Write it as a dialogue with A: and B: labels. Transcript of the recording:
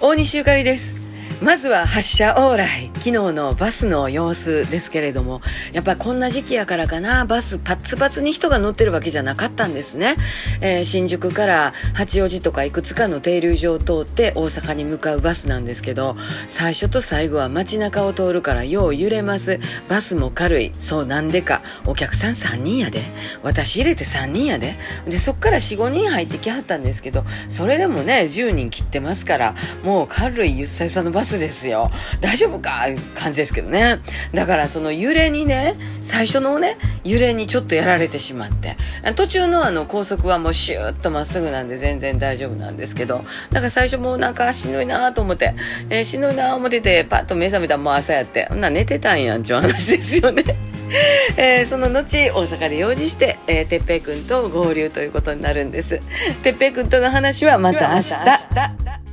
A: 大西ゆかりです。まずは発車往来。昨日のバスの様子ですけれども。やっぱこんな時期やからかな。バスパッツパツに人が乗ってるわけじゃなかったんですね、えー、新宿から八王子とかいくつかの停留所を通って大阪に向かうバスなんですけど最初と最後は街中を通るからよう揺れます。バスも軽い。そうなんでか。お客さん3人やで。私入れて3人やで。でそっから45人入ってきはったんですけどそれでもね10人切ってますからもう軽いゆっさゆさのバススですよ。大丈夫か？感じですけどね。だからその揺れにね、最初のね、揺れにちょっとやられてしまって、途中のあの高速はもうシューッとまっすぐなんで全然大丈夫なんですけど、だから最初もうなんかしんどいなと思って、えー、しんどいな思ってて、パッと目覚めたらもう朝やって、な寝てたんやんちゅう話ですよね。えー、その後大阪で用事して哲平、えー、君と合流ということになるんです。哲平君との話はまた明日。